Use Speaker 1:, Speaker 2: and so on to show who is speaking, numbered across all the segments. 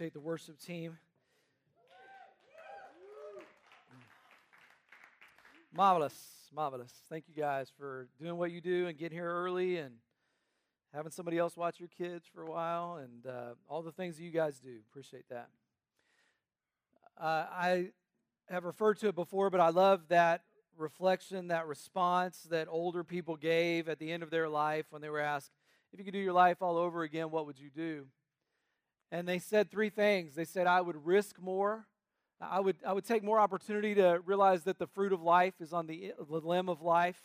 Speaker 1: appreciate the worship team. Marvelous, marvelous. Thank you guys for doing what you do and getting here early and having somebody else watch your kids for a while and uh, all the things that you guys do. Appreciate that. Uh, I have referred to it before, but I love that reflection, that response that older people gave at the end of their life when they were asked, if you could do your life all over again, what would you do? And they said three things. They said, I would risk more. I would, I would take more opportunity to realize that the fruit of life is on the, the limb of life.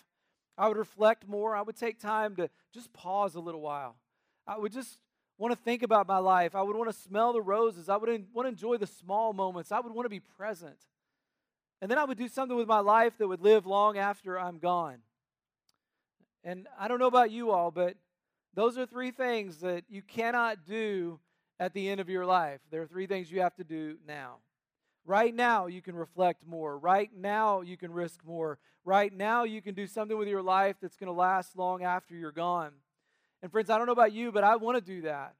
Speaker 1: I would reflect more. I would take time to just pause a little while. I would just want to think about my life. I would want to smell the roses. I would want to enjoy the small moments. I would want to be present. And then I would do something with my life that would live long after I'm gone. And I don't know about you all, but those are three things that you cannot do at the end of your life. There are three things you have to do now. Right now, you can reflect more. Right now, you can risk more. Right now, you can do something with your life that's going to last long after you're gone. And, friends, I don't know about you, but I want to do that.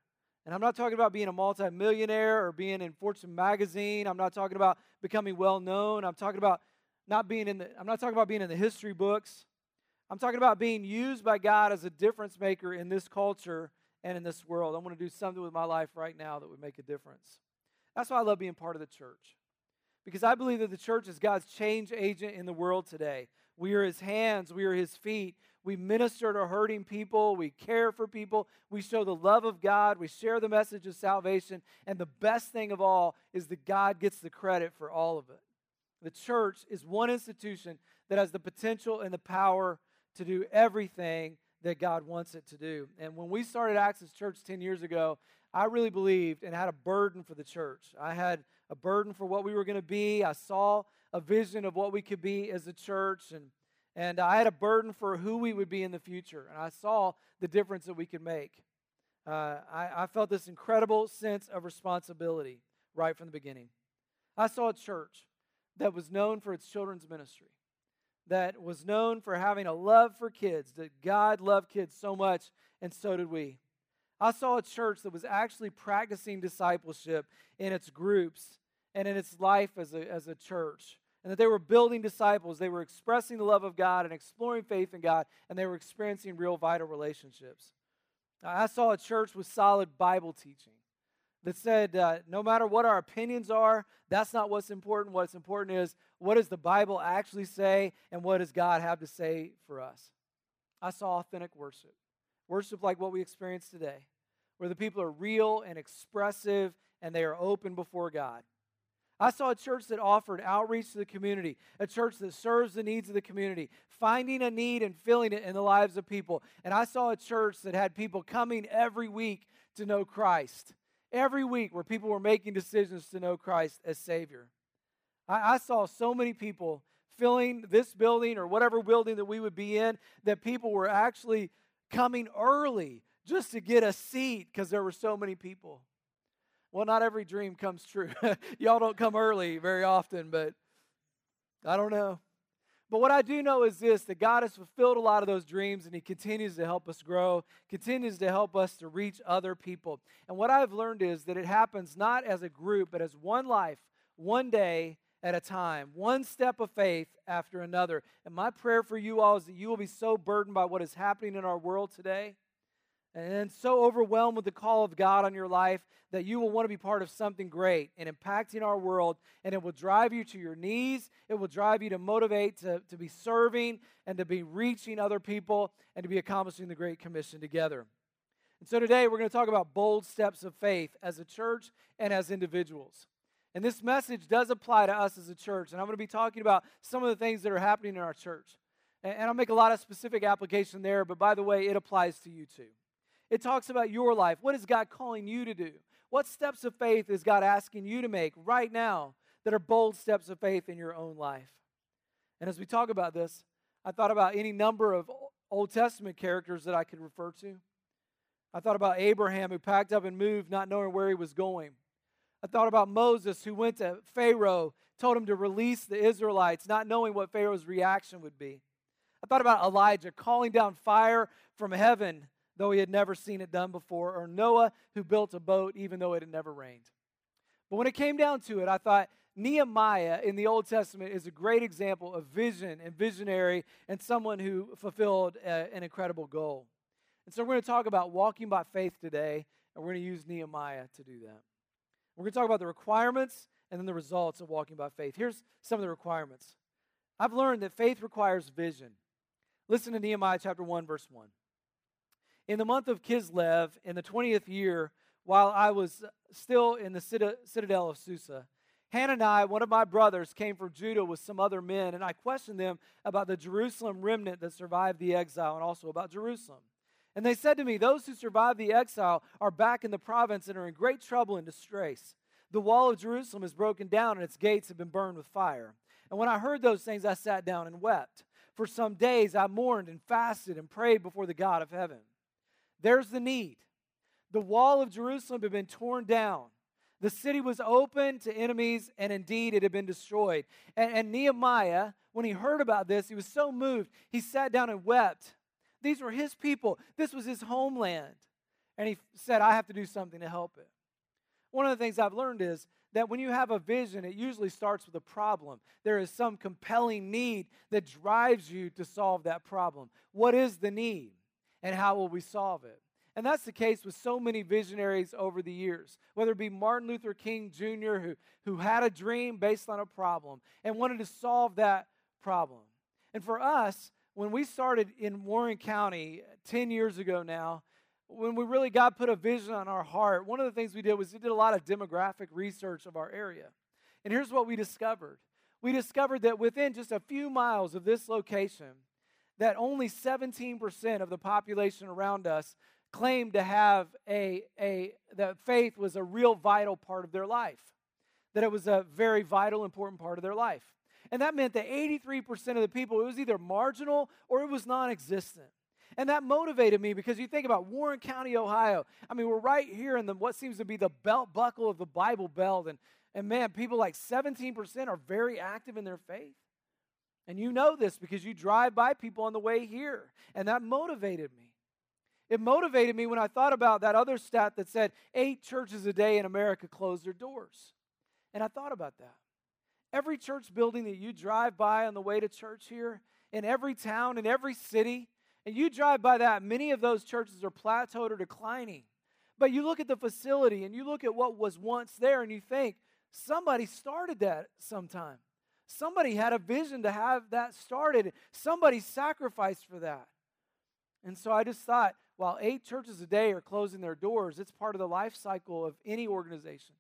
Speaker 1: And I'm not talking about being a multimillionaire or being in Fortune magazine. I'm not talking about becoming well known. I'm talking about not being in the I'm not talking about being in the history books. I'm talking about being used by God as a difference maker in this culture and in this world. I want to do something with my life right now that would make a difference. That's why I love being part of the church. Because I believe that the church is God's change agent in the world today. We are his hands, we are his feet. We minister to hurting people, we care for people, we show the love of God, we share the message of salvation, and the best thing of all is that God gets the credit for all of it. The church is one institution that has the potential and the power to do everything that God wants it to do. And when we started Access Church 10 years ago, I really believed and had a burden for the church. I had a burden for what we were going to be. I saw a vision of what we could be as a church and and I had a burden for who we would be in the future. And I saw the difference that we could make. Uh, I, I felt this incredible sense of responsibility right from the beginning. I saw a church that was known for its children's ministry that was known for having a love for kids, that God loved kids so much, and so did we. I saw a church that was actually practicing discipleship in its groups and in its life as a, as a church. And that they were building disciples. They were expressing the love of God and exploring faith in God, and they were experiencing real vital relationships. I saw a church with solid Bible teaching that said uh, no matter what our opinions are, that's not what's important. What's important is what does the Bible actually say and what does God have to say for us? I saw authentic worship. Worship like what we experience today, where the people are real and expressive and they are open before God. I saw a church that offered outreach to the community, a church that serves the needs of the community, finding a need and filling it in the lives of people. And I saw a church that had people coming every week to know Christ every week where people were making decisions to know Christ as Savior. I, I saw so many people filling this building or whatever building that we would be in that people were actually coming early just to get a seat because there were so many people. Well, not every dream comes true. Y'all don't come early very often, but I don't know. But what I do know is this that God has fulfilled a lot of those dreams and He continues to help us grow, continues to help us to reach other people. And what I've learned is that it happens not as a group, but as one life, one day at a time, one step of faith after another. And my prayer for you all is that you will be so burdened by what is happening in our world today and so overwhelmed with the call of God on your life that you will want to be part of something great and impacting our world. And it will drive you to your knees. It will drive you to motivate to, to be serving and to be reaching other people and to be accomplishing the Great Commission together. And so today we're going to talk about bold steps of faith as a church and as individuals. And this message does apply to us as a church. And I'm going to be talking about some of the things that are happening in our church. And I'll make a lot of specific application there, but by the way, it applies to you too. It talks about your life. What is God calling you to do? What steps of faith is God asking you to make right now that are bold steps of faith in your own life? And as we talk about this, I thought about any number of Old Testament characters that I could refer to. I thought about Abraham who packed up and moved not knowing where he was going. I thought about Moses who went to Pharaoh, told him to release the Israelites, not knowing what Pharaoh's reaction would be. I thought about Elijah calling down fire from heaven though he had never seen it done before, or Noah who built a boat even though it had never rained. But when it came down to it, I thought Nehemiah in the Old Testament is a great example of vision and visionary and someone who fulfilled a, an incredible goal. And so we're going to talk about walking by faith today, and we're going to use Nehemiah to do that. We're going to talk about the requirements and then the results of walking by faith. Here's some of the requirements. I've learned that faith requires vision. Listen to Nehemiah chapter 1, verse 1. In the month of Kislev, in the 20th year, while I was still in the citadel of Susa, Hanani, one of my brothers, came from Judah with some other men, and I questioned them about the Jerusalem remnant that survived the exile and also about Jerusalem. And they said to me, Those who survived the exile are back in the province and are in great trouble and distress. The wall of Jerusalem is broken down and its gates have been burned with fire. And when I heard those things, I sat down and wept. For some days I mourned and fasted and prayed before the God of heaven. There's the need. The wall of Jerusalem had been torn down. The city was open to enemies, and indeed it had been destroyed. And, and, Nehemiah, when he heard about this, he was so moved, he sat down and wept. These were his people, this was his homeland. And he said, I have to do something to help it. One of the things I've learned is that when you have a vision, it usually starts with a problem. There is some compelling need that drives you to solve that problem. What is the need? And how will we solve it? And that's the case with so many visionaries over the years, whether it be Martin Luther King Jr., who, who had a dream based on a problem and wanted to solve that problem. And for us, when we started in Warren County 10 years ago now, when we really God put a vision on our heart, one of the things we did was we did a lot of demographic research of our area. And here's what we discovered. We discovered that within just a few miles of this location, that only 17% of the population around us claimed to have a, a that faith was a real vital part of their life, that it was a very vital, important part of their life. And that meant that 83% of the people, it was either marginal or it was non existent. And that motivated me because you think about Warren County, Ohio. I mean, we're right here in the what seems to be the belt buckle of the Bible Belt. And, and man, people like 17% are very active in their faith. And you know this because you drive by people on the way here. And that motivated me. It motivated me when I thought about that other stat that said eight churches a day in America close their doors. And I thought about that. Every church building that you drive by on the way to church here, in every town, in every city, and you drive by that, many of those churches are plateaued or declining. But you look at the facility and you look at what was once there and you think, somebody started that sometime. Somebody had a vision to have that started. Somebody sacrificed for that. And so I just thought, while eight churches a day are closing their doors, it's part of the life cycle of any organization.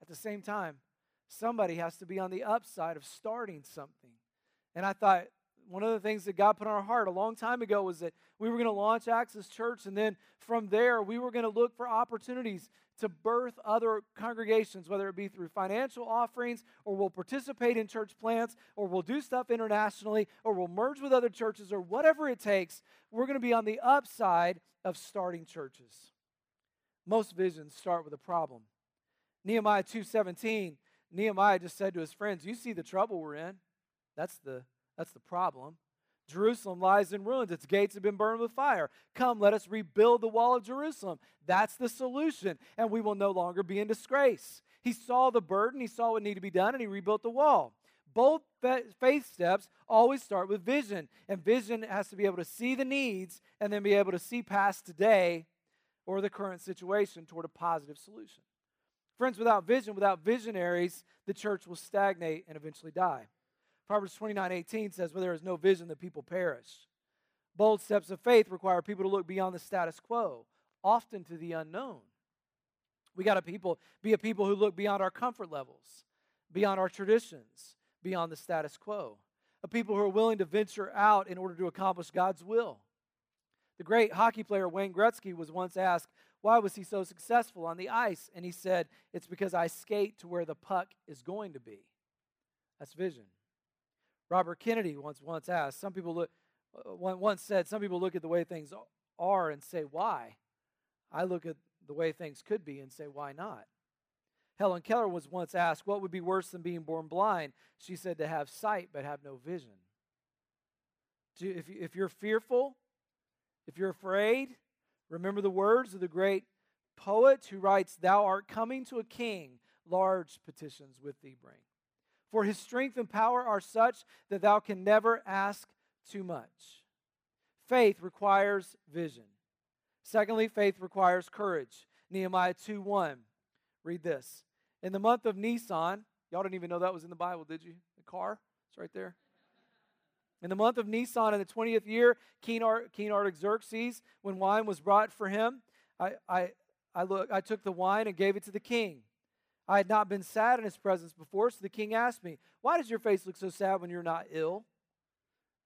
Speaker 1: At the same time, somebody has to be on the upside of starting something. And I thought, one of the things that God put on our heart a long time ago was that we were going to launch Access Church, and then from there, we were going to look for opportunities to birth other congregations, whether it be through financial offerings, or we'll participate in church plants, or we'll do stuff internationally, or we'll merge with other churches, or whatever it takes. We're going to be on the upside of starting churches. Most visions start with a problem. Nehemiah 2:17, Nehemiah just said to his friends, "You see the trouble we're in. That's the that's the problem. Jerusalem lies in ruins. Its gates have been burned with fire. Come, let us rebuild the wall of Jerusalem. That's the solution, and we will no longer be in disgrace. He saw the burden, he saw what needed to be done, and he rebuilt the wall. Both faith steps always start with vision, and vision has to be able to see the needs and then be able to see past today or the current situation toward a positive solution. Friends, without vision, without visionaries, the church will stagnate and eventually die. Proverbs 29 18 says, Where there is no vision, the people perish. Bold steps of faith require people to look beyond the status quo, often to the unknown. We got to people be a people who look beyond our comfort levels, beyond our traditions, beyond the status quo. A people who are willing to venture out in order to accomplish God's will. The great hockey player Wayne Gretzky was once asked, Why was he so successful on the ice? And he said, It's because I skate to where the puck is going to be. That's vision. Robert Kennedy once once asked, some people look uh, once said, some people look at the way things are and say why. I look at the way things could be and say why not. Helen Keller was once asked, what would be worse than being born blind? She said to have sight but have no vision. If, if you're fearful, if you're afraid, remember the words of the great poet who writes, Thou art coming to a king, large petitions with thee bring. For his strength and power are such that thou can never ask too much. Faith requires vision. Secondly, faith requires courage. Nehemiah 2 1. Read this. In the month of Nisan, y'all didn't even know that was in the Bible, did you? The car? It's right there. In the month of Nisan, in the 20th year, King, King Artaxerxes, when wine was brought for him, I, I, I, look, I took the wine and gave it to the king. I had not been sad in his presence before, so the king asked me, Why does your face look so sad when you're not ill?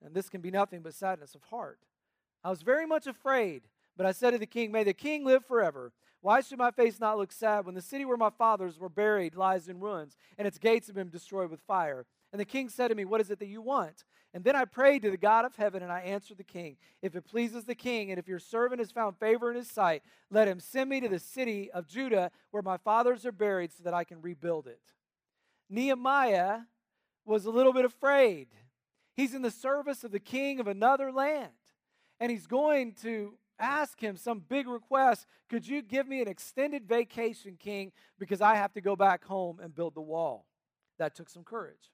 Speaker 1: And this can be nothing but sadness of heart. I was very much afraid, but I said to the king, May the king live forever. Why should my face not look sad when the city where my fathers were buried lies in ruins, and its gates have been destroyed with fire? And the king said to me, What is it that you want? And then I prayed to the God of heaven, and I answered the king, If it pleases the king, and if your servant has found favor in his sight, let him send me to the city of Judah where my fathers are buried so that I can rebuild it. Nehemiah was a little bit afraid. He's in the service of the king of another land, and he's going to ask him some big request. Could you give me an extended vacation, king, because I have to go back home and build the wall? That took some courage.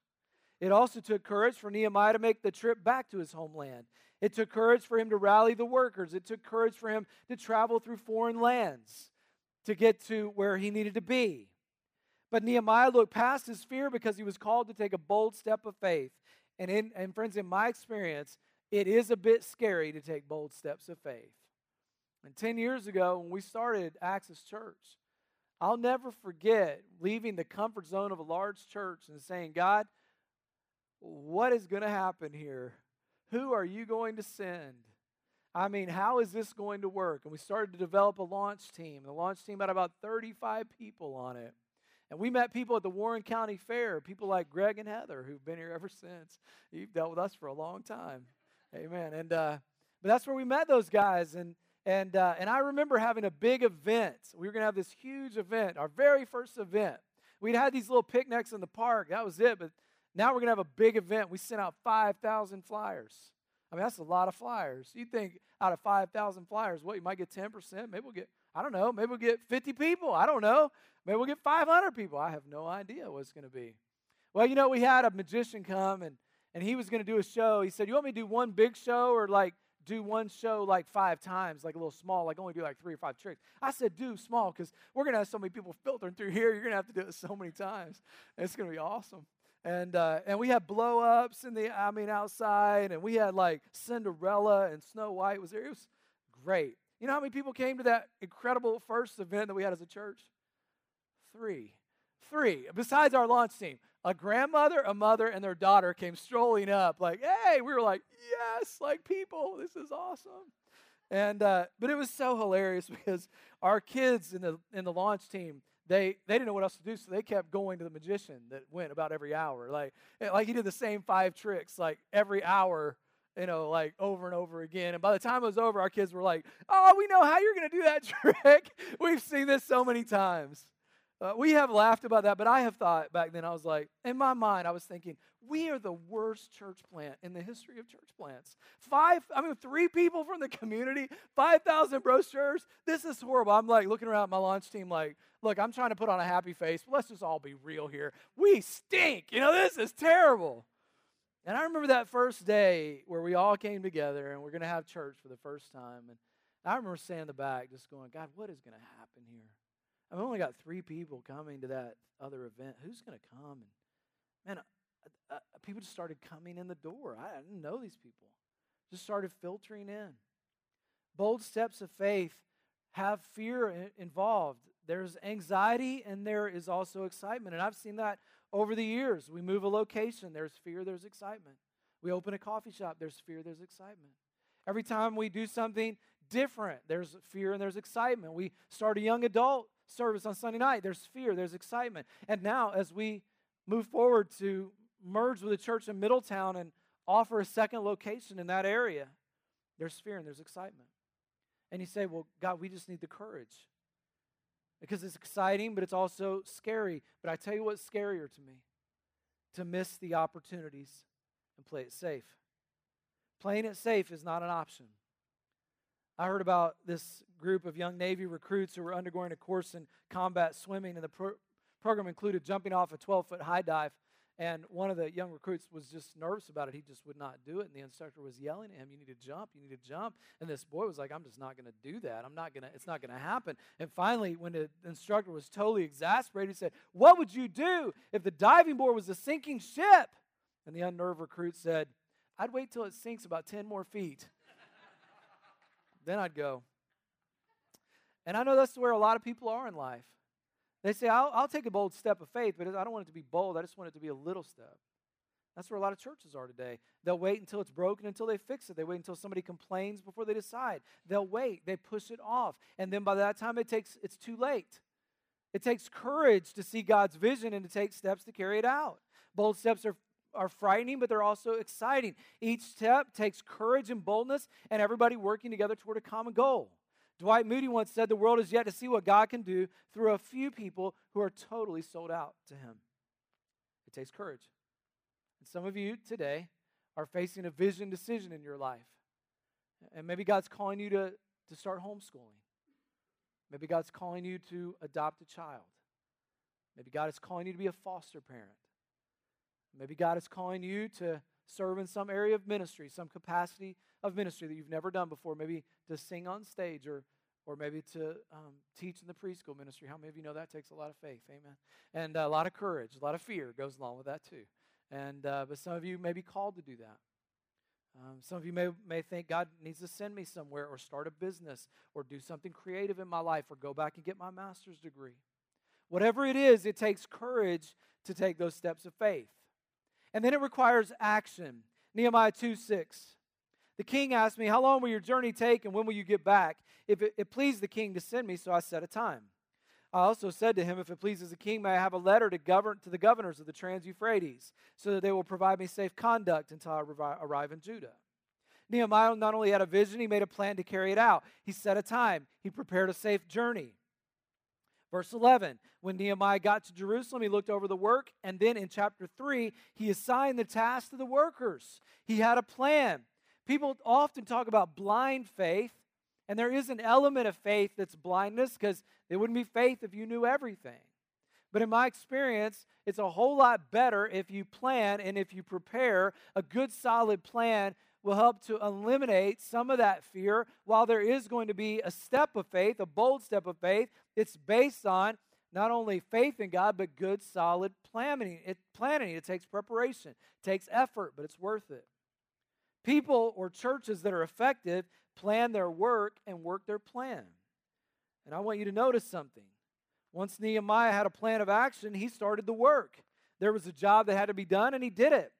Speaker 1: It also took courage for Nehemiah to make the trip back to his homeland. It took courage for him to rally the workers. It took courage for him to travel through foreign lands to get to where he needed to be. But Nehemiah looked past his fear because he was called to take a bold step of faith. And, in, and friends, in my experience, it is a bit scary to take bold steps of faith. And 10 years ago, when we started Access Church, I'll never forget leaving the comfort zone of a large church and saying, God, what is going to happen here? Who are you going to send? I mean, how is this going to work? And we started to develop a launch team. The launch team had about 35 people on it. And we met people at the Warren County Fair, people like Greg and Heather, who've been here ever since. You've dealt with us for a long time. Amen. And uh, but that's where we met those guys. And and uh, and I remember having a big event. We were going to have this huge event, our very first event. We'd had these little picnics in the park. That was it. But now we're going to have a big event. We sent out 5,000 flyers. I mean, that's a lot of flyers. You think out of 5,000 flyers, what, you might get 10%? Maybe we'll get, I don't know, maybe we'll get 50 people. I don't know. Maybe we'll get 500 people. I have no idea what it's going to be. Well, you know, we had a magician come and, and he was going to do a show. He said, You want me to do one big show or like do one show like five times, like a little small, like only do like three or five tricks. I said, do small because we're going to have so many people filtering through here. You're going to have to do it so many times. It's going to be awesome and uh, and we had blow ups in the I mean outside, and we had like Cinderella and Snow White was there. It was great. You know how many people came to that incredible first event that we had as a church? Three, three. Besides our launch team, a grandmother, a mother, and their daughter came strolling up. Like, hey, we were like, yes, like people, this is awesome. And uh, but it was so hilarious because our kids in the in the launch team they they didn't know what else to do, so they kept going to the magician that went about every hour. Like eh, like he did the same five tricks like every hour, you know, like over and over again. And by the time it was over, our kids were like, "Oh, we know how you're going to do that trick. We've seen this so many times." Uh, we have laughed about that, but I have thought back then, I was like, in my mind, I was thinking, we are the worst church plant in the history of church plants. Five, I mean, three people from the community, 5,000 brochures. This is horrible. I'm like looking around my launch team, like, look, I'm trying to put on a happy face, but let's just all be real here. We stink. You know, this is terrible. And I remember that first day where we all came together and we're going to have church for the first time. And I remember standing in the back just going, God, what is going to happen here? I've only got three people coming to that other event. Who's going to come? And man, uh, uh, people just started coming in the door. I, I didn't know these people. Just started filtering in. Bold steps of faith have fear involved. There's anxiety and there is also excitement. And I've seen that over the years. We move a location, there's fear, there's excitement. We open a coffee shop, there's fear, there's excitement. Every time we do something different, there's fear and there's excitement. We start a young adult service on Sunday night, there's fear, there's excitement. And now, as we move forward to merge with a church in Middletown and offer a second location in that area, there's fear and there's excitement. And you say, Well, God, we just need the courage. Because it's exciting, but it's also scary. But I tell you what's scarier to me to miss the opportunities and play it safe. Playing it safe is not an option. I heard about this group of young Navy recruits who were undergoing a course in combat swimming, and the pro- program included jumping off a 12 foot high dive. And one of the young recruits was just nervous about it. He just would not do it. And the instructor was yelling at him, You need to jump, you need to jump. And this boy was like, I'm just not going to do that. I'm not going to, it's not going to happen. And finally, when the instructor was totally exasperated, he said, What would you do if the diving board was a sinking ship? And the unnerved recruit said, I'd wait till it sinks about 10 more feet. Then I'd go. And I know that's where a lot of people are in life. They say, I'll, I'll take a bold step of faith, but I don't want it to be bold. I just want it to be a little step. That's where a lot of churches are today. They'll wait until it's broken until they fix it. They wait until somebody complains before they decide. They'll wait. They push it off. And then by that time it takes it's too late. It takes courage to see God's vision and to take steps to carry it out. Bold steps are are frightening, but they're also exciting. Each step takes courage and boldness and everybody working together toward a common goal. Dwight Moody once said, The world is yet to see what God can do through a few people who are totally sold out to Him. It takes courage. And some of you today are facing a vision decision in your life. And maybe God's calling you to, to start homeschooling. Maybe God's calling you to adopt a child. Maybe God is calling you to be a foster parent. Maybe God is calling you to serve in some area of ministry, some capacity of ministry that you've never done before. Maybe to sing on stage or or maybe to um, teach in the preschool ministry. How many of you know that takes a lot of faith? Amen. And a lot of courage, a lot of fear goes along with that too. And uh, but some of you may be called to do that. Um, some of you may, may think God needs to send me somewhere or start a business or do something creative in my life or go back and get my master's degree. Whatever it is, it takes courage to take those steps of faith. And then it requires action. Nehemiah 2 6. The king asked me, How long will your journey take and when will you get back? If it, it pleased the king to send me, so I set a time. I also said to him, If it pleases the king, may I have a letter to, govern, to the governors of the Trans Euphrates, so that they will provide me safe conduct until I arrive in Judah. Nehemiah not only had a vision, he made a plan to carry it out. He set a time, he prepared a safe journey. Verse 11, when Nehemiah got to Jerusalem, he looked over the work, and then in chapter 3, he assigned the task to the workers. He had a plan. People often talk about blind faith, and there is an element of faith that's blindness because it wouldn't be faith if you knew everything. But in my experience, it's a whole lot better if you plan and if you prepare a good, solid plan will help to eliminate some of that fear. While there is going to be a step of faith, a bold step of faith, it's based on not only faith in God, but good, solid planning. It, planning. it takes preparation, it takes effort, but it's worth it. People or churches that are effective plan their work and work their plan. And I want you to notice something. Once Nehemiah had a plan of action, he started the work. There was a job that had to be done, and he did it.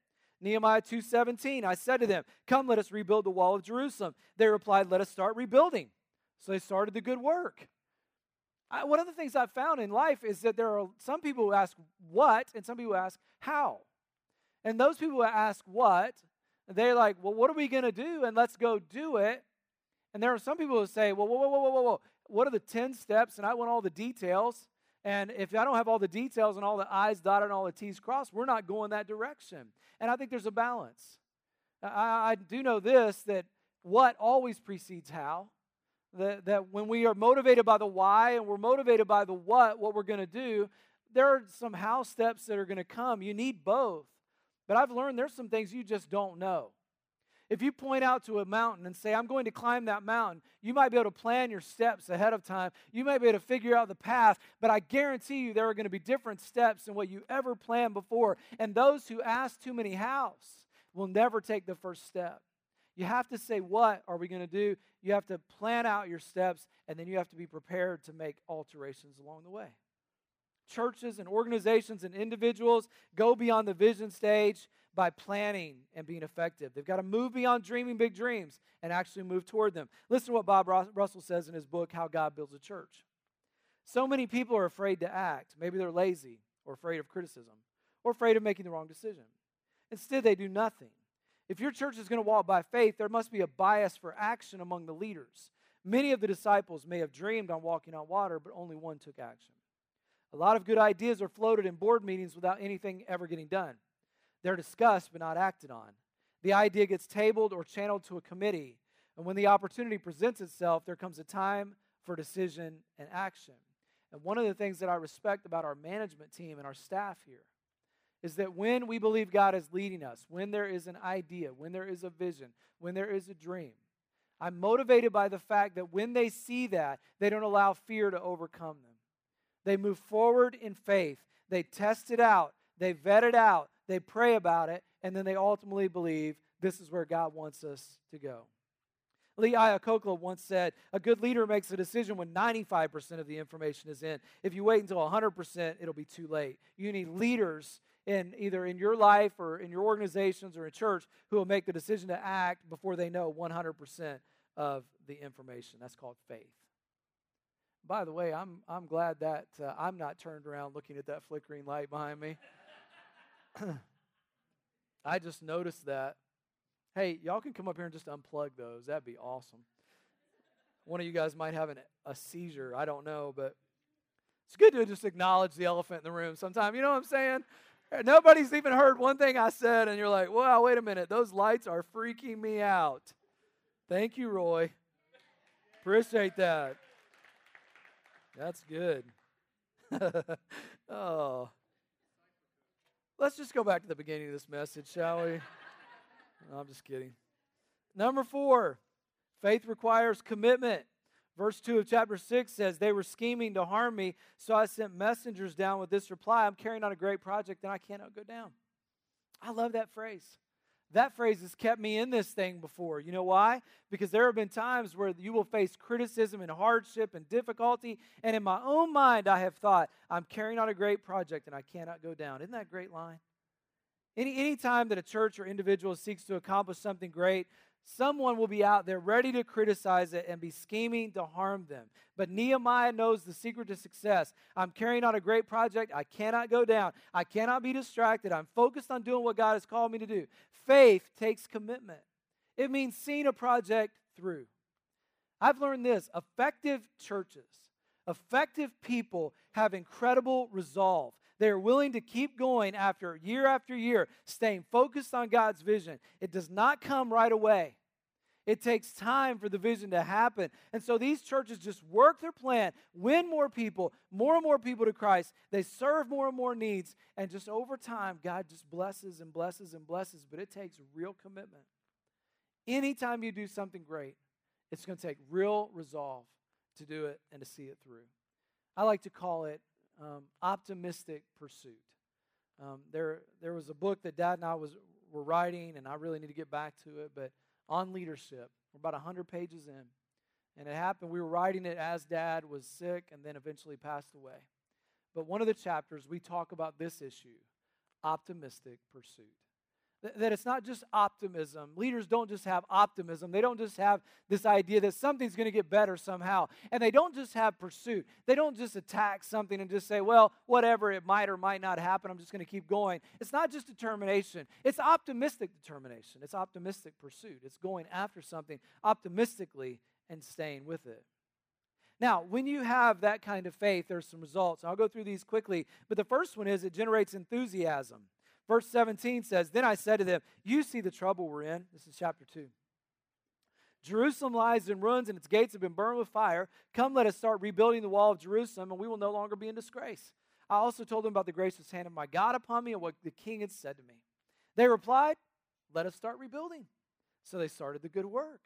Speaker 1: Nehemiah 2:17, I said to them, "Come, let us rebuild the wall of Jerusalem." They replied, "Let us start rebuilding." So they started the good work. I, one of the things I've found in life is that there are some people who ask what, and some people ask how. And those people who ask what, they're like, well, what are we going to do? And let's go do it. And there are some people who say, well, whoa, whoa, whoa, whoa, whoa, what are the 10 steps? And I want all the details. And if I don't have all the details and all the I's dotted and all the T's crossed, we're not going that direction. And I think there's a balance. I, I do know this that what always precedes how. That, that when we are motivated by the why and we're motivated by the what, what we're going to do, there are some how steps that are going to come. You need both. But I've learned there's some things you just don't know. If you point out to a mountain and say, I'm going to climb that mountain, you might be able to plan your steps ahead of time. You might be able to figure out the path, but I guarantee you there are going to be different steps than what you ever planned before. And those who ask too many hows will never take the first step. You have to say, What are we going to do? You have to plan out your steps, and then you have to be prepared to make alterations along the way. Churches and organizations and individuals go beyond the vision stage by planning and being effective. They've got to move beyond dreaming big dreams and actually move toward them. Listen to what Bob Russell says in his book, How God Builds a Church. So many people are afraid to act. Maybe they're lazy or afraid of criticism or afraid of making the wrong decision. Instead, they do nothing. If your church is going to walk by faith, there must be a bias for action among the leaders. Many of the disciples may have dreamed on walking on water, but only one took action. A lot of good ideas are floated in board meetings without anything ever getting done. They're discussed but not acted on. The idea gets tabled or channeled to a committee, and when the opportunity presents itself, there comes a time for decision and action. And one of the things that I respect about our management team and our staff here is that when we believe God is leading us, when there is an idea, when there is a vision, when there is a dream, I'm motivated by the fact that when they see that, they don't allow fear to overcome them. They move forward in faith. They test it out. They vet it out. They pray about it. And then they ultimately believe this is where God wants us to go. Lee Iacocca once said, A good leader makes a decision when 95% of the information is in. If you wait until 100%, it'll be too late. You need leaders in either in your life or in your organizations or in church who will make the decision to act before they know 100% of the information. That's called faith. By the way, I'm, I'm glad that uh, I'm not turned around looking at that flickering light behind me. I just noticed that. Hey, y'all can come up here and just unplug those. That'd be awesome. One of you guys might have an, a seizure. I don't know, but it's good to just acknowledge the elephant in the room sometime. You know what I'm saying? Nobody's even heard one thing I said, and you're like, wow, wait a minute. Those lights are freaking me out. Thank you, Roy. Appreciate that. That's good. oh. Let's just go back to the beginning of this message, shall we? No, I'm just kidding. Number four, faith requires commitment. Verse 2 of chapter 6 says, They were scheming to harm me, so I sent messengers down with this reply I'm carrying on a great project and I cannot go down. I love that phrase. That phrase has kept me in this thing before. You know why? Because there have been times where you will face criticism and hardship and difficulty. And in my own mind, I have thought, I'm carrying on a great project and I cannot go down. Isn't that a great line? Any, any time that a church or individual seeks to accomplish something great, someone will be out there ready to criticize it and be scheming to harm them. But Nehemiah knows the secret to success. I'm carrying on a great project. I cannot go down. I cannot be distracted. I'm focused on doing what God has called me to do. Faith takes commitment, it means seeing a project through. I've learned this effective churches, effective people have incredible resolve. They are willing to keep going after year after year, staying focused on God's vision. It does not come right away. It takes time for the vision to happen. And so these churches just work their plan, win more people, more and more people to Christ. They serve more and more needs. And just over time, God just blesses and blesses and blesses. But it takes real commitment. Anytime you do something great, it's going to take real resolve to do it and to see it through. I like to call it um, optimistic pursuit. Um, there, there was a book that Dad and I was were writing, and I really need to get back to it, but on leadership. We're about 100 pages in. And it happened, we were writing it as Dad was sick and then eventually passed away. But one of the chapters, we talk about this issue optimistic pursuit that it's not just optimism. Leaders don't just have optimism. They don't just have this idea that something's going to get better somehow. And they don't just have pursuit. They don't just attack something and just say, well, whatever, it might or might not happen. I'm just going to keep going. It's not just determination, it's optimistic determination. It's optimistic pursuit. It's going after something optimistically and staying with it. Now, when you have that kind of faith, there's some results. I'll go through these quickly, but the first one is it generates enthusiasm. Verse 17 says, Then I said to them, You see the trouble we're in. This is chapter 2. Jerusalem lies in ruins and its gates have been burned with fire. Come, let us start rebuilding the wall of Jerusalem, and we will no longer be in disgrace. I also told them about the gracious hand of my God upon me and what the king had said to me. They replied, Let us start rebuilding. So they started the good work.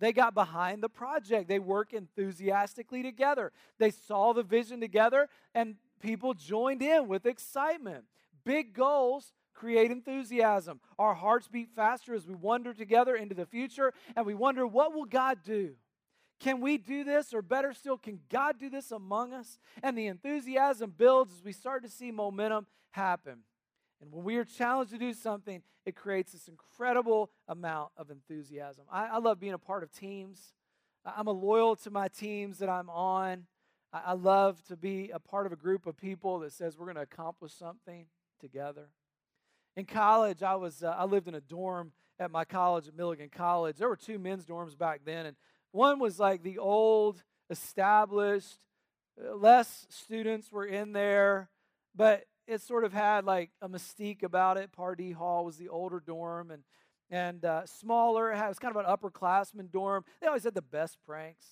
Speaker 1: They got behind the project. They work enthusiastically together. They saw the vision together, and people joined in with excitement. Big goals create enthusiasm. Our hearts beat faster as we wander together into the future and we wonder, what will God do? Can we do this? Or better still, can God do this among us? And the enthusiasm builds as we start to see momentum happen. And when we are challenged to do something, it creates this incredible amount of enthusiasm. I, I love being a part of teams. I'm a loyal to my teams that I'm on. I, I love to be a part of a group of people that says we're going to accomplish something together. In college, I was uh, I lived in a dorm at my college at Milligan College. There were two men's dorms back then, and one was like the old, established, uh, less students were in there, but it sort of had like a mystique about it. Pardee Hall was the older dorm, and and uh, smaller. It was kind of an upperclassman dorm. They always had the best pranks.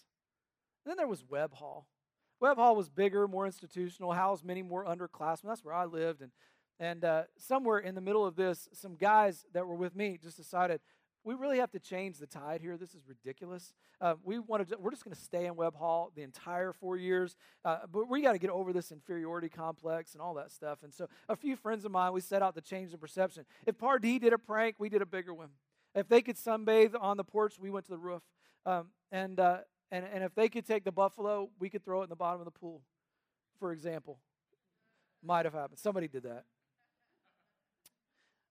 Speaker 1: And then there was Webb Hall. Webb Hall was bigger, more institutional, housed many more underclassmen. That's where I lived. And, and uh, somewhere in the middle of this, some guys that were with me just decided we really have to change the tide here. This is ridiculous. Uh, we wanted to, we're just going to stay in Webb Hall the entire four years, uh, but we got to get over this inferiority complex and all that stuff. And so, a few friends of mine, we set out to change the perception. If Pardee did a prank, we did a bigger one. If they could sunbathe on the porch, we went to the roof. Um, and, uh, and, and if they could take the buffalo, we could throw it in the bottom of the pool, for example. Might have happened. Somebody did that.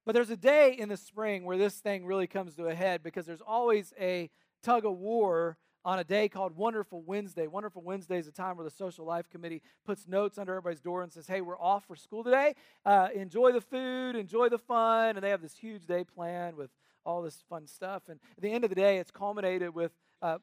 Speaker 1: But there's a day in the spring where this thing really comes to a head because there's always a tug of war on a day called Wonderful Wednesday. Wonderful Wednesday is a time where the Social Life Committee puts notes under everybody's door and says, Hey, we're off for school today. Uh, enjoy the food, enjoy the fun. And they have this huge day planned with all this fun stuff. And at the end of the day, it's culminated with uh,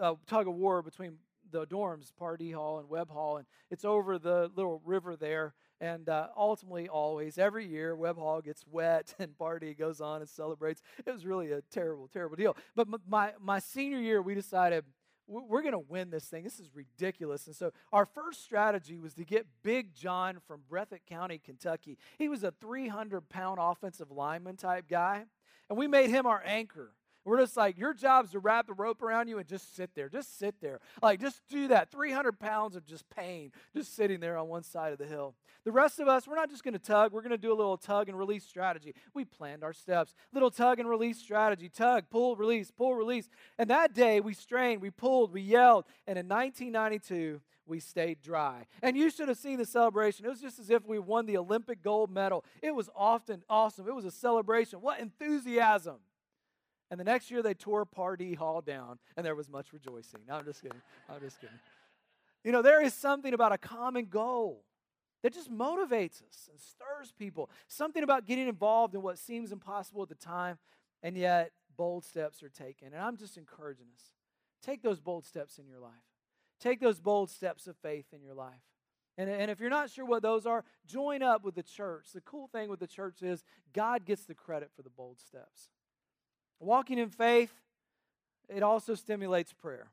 Speaker 1: a tug of war between the dorms, Pardee Hall and Webb Hall. And it's over the little river there. And uh, ultimately, always, every year, Webb Hall gets wet and Pardee goes on and celebrates. It was really a terrible, terrible deal. But my, my senior year, we decided we're going to win this thing. This is ridiculous. And so our first strategy was to get Big John from Breathitt County, Kentucky. He was a 300 pound offensive lineman type guy. And we made him our anchor. We're just like, your job's to wrap the rope around you and just sit there. Just sit there. Like, just do that. 300 pounds of just pain, just sitting there on one side of the hill. The rest of us, we're not just going to tug. We're going to do a little tug and release strategy. We planned our steps. Little tug and release strategy. Tug, pull, release, pull, release. And that day, we strained, we pulled, we yelled. And in 1992, we stayed dry. And you should have seen the celebration. It was just as if we won the Olympic gold medal. It was often awesome. It was a celebration. What enthusiasm! And the next year they tore Pardee Hall down, and there was much rejoicing. No, I'm just kidding. I'm just kidding. You know, there is something about a common goal that just motivates us and stirs people. Something about getting involved in what seems impossible at the time, and yet bold steps are taken. And I'm just encouraging us. Take those bold steps in your life. Take those bold steps of faith in your life. And, and if you're not sure what those are, join up with the church. The cool thing with the church is God gets the credit for the bold steps. Walking in faith, it also stimulates prayer.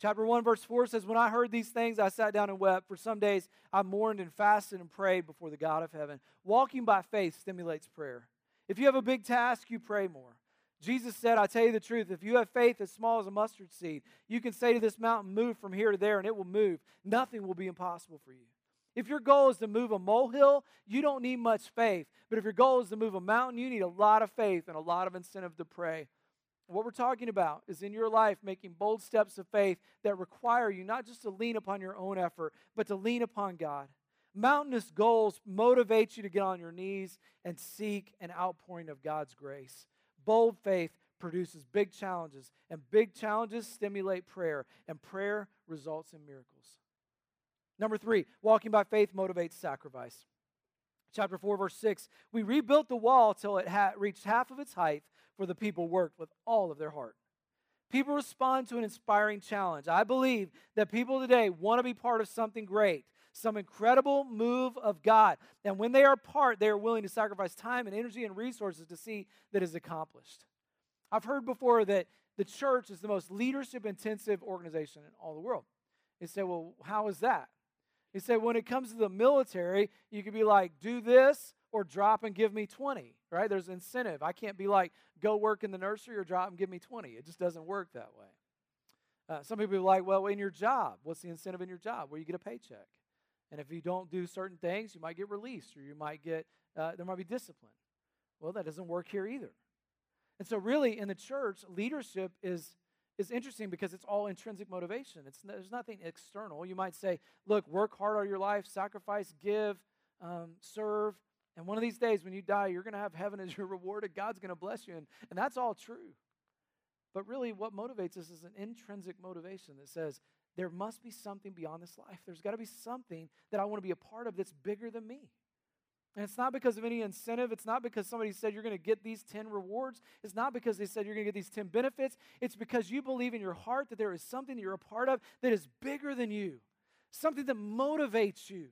Speaker 1: Chapter 1, verse 4 says, When I heard these things, I sat down and wept. For some days I mourned and fasted and prayed before the God of heaven. Walking by faith stimulates prayer. If you have a big task, you pray more. Jesus said, I tell you the truth, if you have faith as small as a mustard seed, you can say to this mountain, Move from here to there, and it will move. Nothing will be impossible for you. If your goal is to move a molehill, you don't need much faith. But if your goal is to move a mountain, you need a lot of faith and a lot of incentive to pray. What we're talking about is in your life making bold steps of faith that require you not just to lean upon your own effort, but to lean upon God. Mountainous goals motivate you to get on your knees and seek an outpouring of God's grace. Bold faith produces big challenges, and big challenges stimulate prayer, and prayer results in miracles. Number three, walking by faith motivates sacrifice. Chapter 4, verse 6 We rebuilt the wall till it reached half of its height, for the people worked with all of their heart. People respond to an inspiring challenge. I believe that people today want to be part of something great, some incredible move of God. And when they are part, they are willing to sacrifice time and energy and resources to see that is accomplished. I've heard before that the church is the most leadership intensive organization in all the world. You say, well, how is that? He said, when it comes to the military, you could be like, do this or drop and give me 20, right? There's incentive. I can't be like, go work in the nursery or drop and give me 20. It just doesn't work that way. Uh, some people are like, well, in your job, what's the incentive in your job? Where you get a paycheck. And if you don't do certain things, you might get released or you might get, uh, there might be discipline. Well, that doesn't work here either. And so, really, in the church, leadership is is interesting because it's all intrinsic motivation. It's, there's nothing external. You might say, look, work hard all your life, sacrifice, give, um, serve. And one of these days when you die, you're going to have heaven as your reward and God's going to bless you. And, and that's all true. But really, what motivates us is an intrinsic motivation that says, there must be something beyond this life. There's got to be something that I want to be a part of that's bigger than me. And it's not because of any incentive. It's not because somebody said you're going to get these 10 rewards. It's not because they said you're going to get these 10 benefits. It's because you believe in your heart that there is something that you're a part of that is bigger than you, something that motivates you.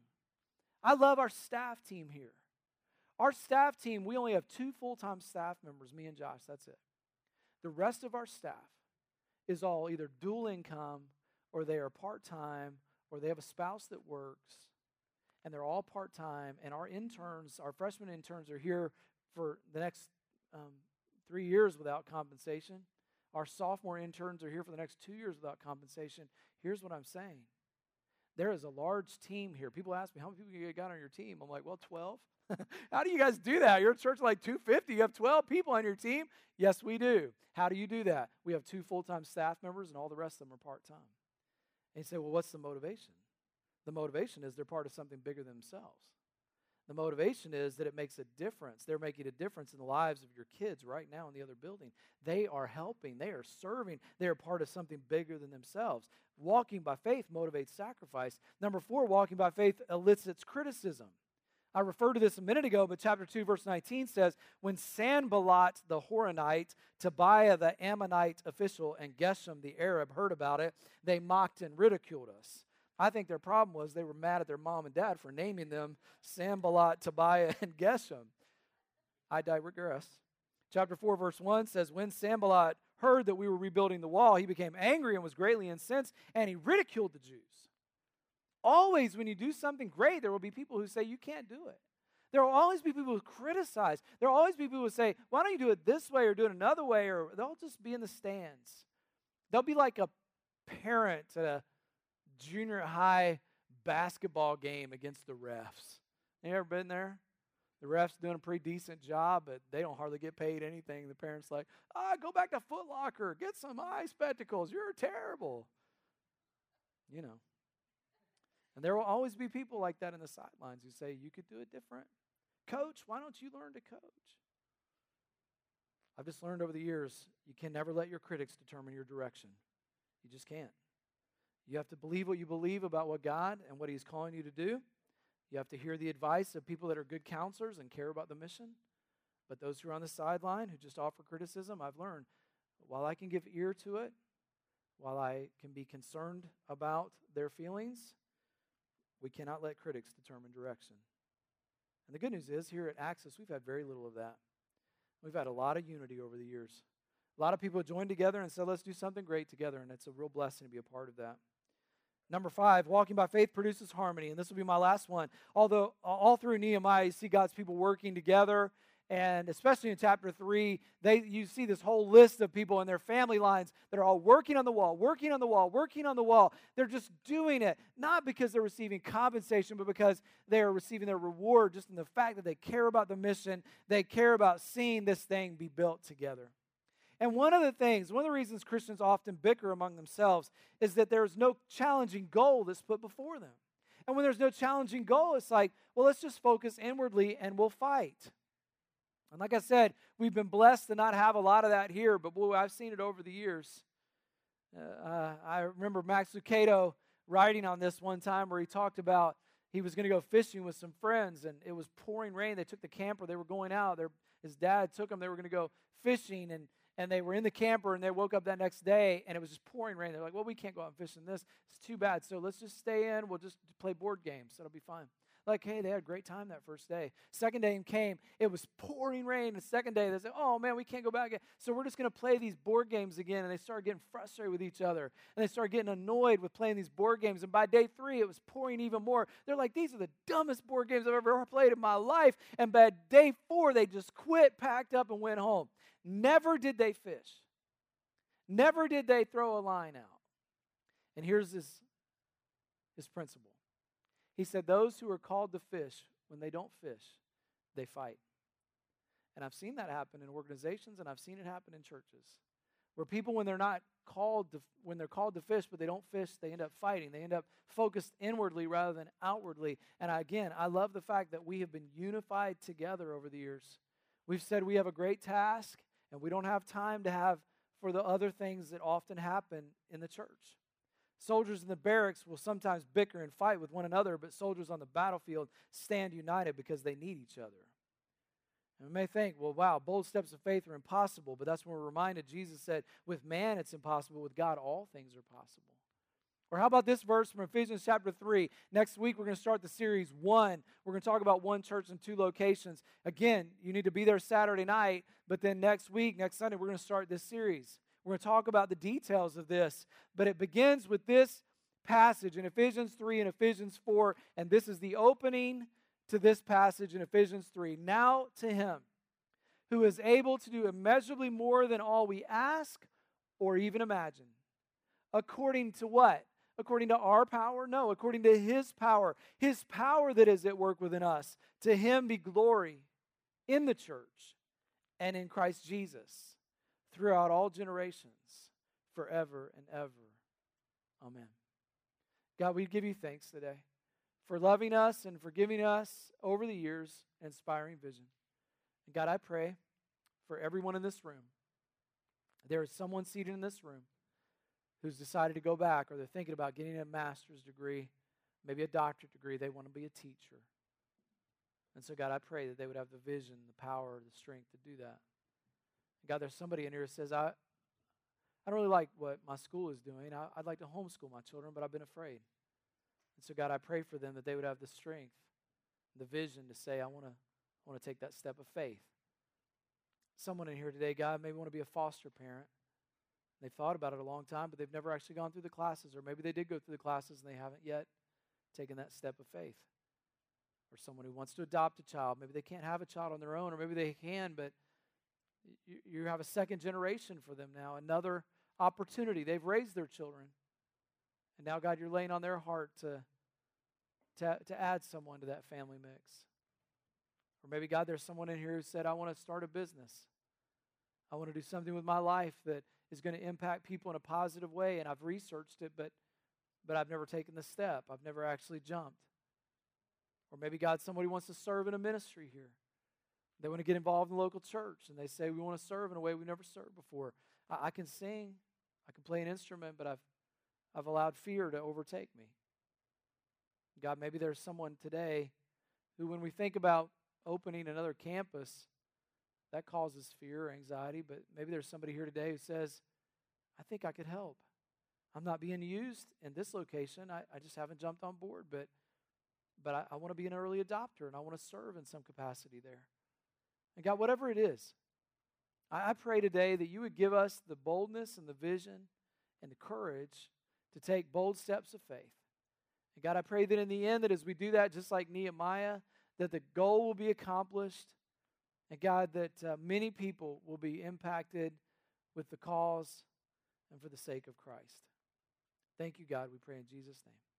Speaker 1: I love our staff team here. Our staff team, we only have two full time staff members, me and Josh. That's it. The rest of our staff is all either dual income or they are part time or they have a spouse that works, and they're all part time, and our interns, our freshman interns, are here for the next um, three years without compensation. Our sophomore interns are here for the next two years without compensation. Here's what I'm saying there is a large team here. People ask me, how many people you got on your team? I'm like, well, 12. How do you guys do that? You're a church like 250. You have 12 people on your team? Yes, we do. How do you do that? We have two full time staff members, and all the rest of them are part time. And you say, well, what's the motivation? The motivation is they're part of something bigger than themselves. The motivation is that it makes a difference. They're making a difference in the lives of your kids right now in the other building. They are helping, they are serving, they are part of something bigger than themselves. Walking by faith motivates sacrifice. Number four, walking by faith elicits criticism. I referred to this a minute ago, but chapter 2, verse 19 says, When Sanballat the Horonite, Tobiah the Ammonite official, and Geshem the Arab heard about it, they mocked and ridiculed us. I think their problem was they were mad at their mom and dad for naming them Sanballat, Tobiah, and Geshem. I digress. Chapter 4, verse 1 says, When Sanballat heard that we were rebuilding the wall, he became angry and was greatly incensed, and he ridiculed the Jews. Always, when you do something great, there will be people who say you can't do it. There will always be people who criticize. There will always be people who say, why don't you do it this way or do it another way? Or they'll just be in the stands. They'll be like a parent at a junior high basketball game against the refs. You ever been there? The refs doing a pretty decent job, but they don't hardly get paid anything. The parents like, ah, go back to Foot Locker, get some eye spectacles. You're terrible. You know. And there will always be people like that in the sidelines who say, You could do it different. Coach, why don't you learn to coach? I've just learned over the years you can never let your critics determine your direction. You just can't. You have to believe what you believe about what God and what He's calling you to do. You have to hear the advice of people that are good counselors and care about the mission. But those who are on the sideline who just offer criticism, I've learned while I can give ear to it, while I can be concerned about their feelings, we cannot let critics determine direction. And the good news is, here at Axis, we've had very little of that. We've had a lot of unity over the years. A lot of people joined together and said, let's do something great together, and it's a real blessing to be a part of that. Number five, walking by faith produces harmony, and this will be my last one. Although all through Nehemiah, you see God's people working together and especially in chapter 3 they you see this whole list of people in their family lines that are all working on the wall working on the wall working on the wall they're just doing it not because they're receiving compensation but because they are receiving their reward just in the fact that they care about the mission they care about seeing this thing be built together and one of the things one of the reasons christians often bicker among themselves is that there's no challenging goal that's put before them and when there's no challenging goal it's like well let's just focus inwardly and we'll fight and like I said, we've been blessed to not have a lot of that here, but boy, I've seen it over the years. Uh, uh, I remember Max Lucado writing on this one time where he talked about he was going to go fishing with some friends, and it was pouring rain. They took the camper, they were going out. Their, his dad took them, they were going to go fishing, and, and they were in the camper, and they woke up that next day, and it was just pouring rain. They're like, well, we can't go out and fish in this. It's too bad. So let's just stay in. We'll just play board games. That'll be fine. Like, hey, they had a great time that first day. Second day came, it was pouring rain. The second day, they said, oh man, we can't go back. So we're just going to play these board games again. And they started getting frustrated with each other. And they started getting annoyed with playing these board games. And by day three, it was pouring even more. They're like, these are the dumbest board games I've ever played in my life. And by day four, they just quit, packed up, and went home. Never did they fish. Never did they throw a line out. And here's his, his principle he said, Those who are called to fish, when they don't fish, they fight. And I've seen that happen in organizations and I've seen it happen in churches. Where people, when they're not called to, when they're called to fish, but they don't fish, they end up fighting. They end up focused inwardly rather than outwardly. And again, I love the fact that we have been unified together over the years. We've said we have a great task and we don't have time to have for the other things that often happen in the church. Soldiers in the barracks will sometimes bicker and fight with one another, but soldiers on the battlefield stand united because they need each other. And we may think, well, wow, bold steps of faith are impossible, but that's when we're reminded Jesus said, with man it's impossible, with God all things are possible. Or how about this verse from Ephesians chapter 3? Next week, we're going to start the series one. We're going to talk about one church in two locations. Again, you need to be there Saturday night, but then next week, next Sunday, we're going to start this series. We're going to talk about the details of this, but it begins with this passage in Ephesians 3 and Ephesians 4, and this is the opening to this passage in Ephesians 3. Now to him who is able to do immeasurably more than all we ask or even imagine. According to what? According to our power? No, according to his power. His power that is at work within us. To him be glory in the church and in Christ Jesus throughout all generations, forever and ever. Amen. God, we give you thanks today for loving us and for giving us over the years inspiring vision. And God, I pray for everyone in this room. There is someone seated in this room who's decided to go back or they're thinking about getting a master's degree, maybe a doctorate degree. They want to be a teacher. And so, God, I pray that they would have the vision, the power, the strength to do that. God, there's somebody in here who says, I, I don't really like what my school is doing. I, would like to homeschool my children, but I've been afraid. And so, God, I pray for them that they would have the strength, the vision to say, I want to I want to take that step of faith. Someone in here today, God, maybe want to be a foster parent. They've thought about it a long time, but they've never actually gone through the classes, or maybe they did go through the classes and they haven't yet taken that step of faith. Or someone who wants to adopt a child. Maybe they can't have a child on their own, or maybe they can, but you, you have a second generation for them now, another opportunity. They've raised their children. And now, God, you're laying on their heart to, to, to add someone to that family mix. Or maybe, God, there's someone in here who said, I want to start a business. I want to do something with my life that is going to impact people in a positive way. And I've researched it, but, but I've never taken the step. I've never actually jumped. Or maybe, God, somebody wants to serve in a ministry here. They want to get involved in the local church and they say, We want to serve in a way we've never served before. I, I can sing, I can play an instrument, but I've, I've allowed fear to overtake me. God, maybe there's someone today who, when we think about opening another campus, that causes fear or anxiety, but maybe there's somebody here today who says, I think I could help. I'm not being used in this location. I, I just haven't jumped on board, but but I, I want to be an early adopter and I want to serve in some capacity there. And God, whatever it is, I, I pray today that you would give us the boldness and the vision and the courage to take bold steps of faith. And God, I pray that in the end, that as we do that, just like Nehemiah, that the goal will be accomplished. And God, that uh, many people will be impacted with the cause and for the sake of Christ. Thank you, God. We pray in Jesus' name.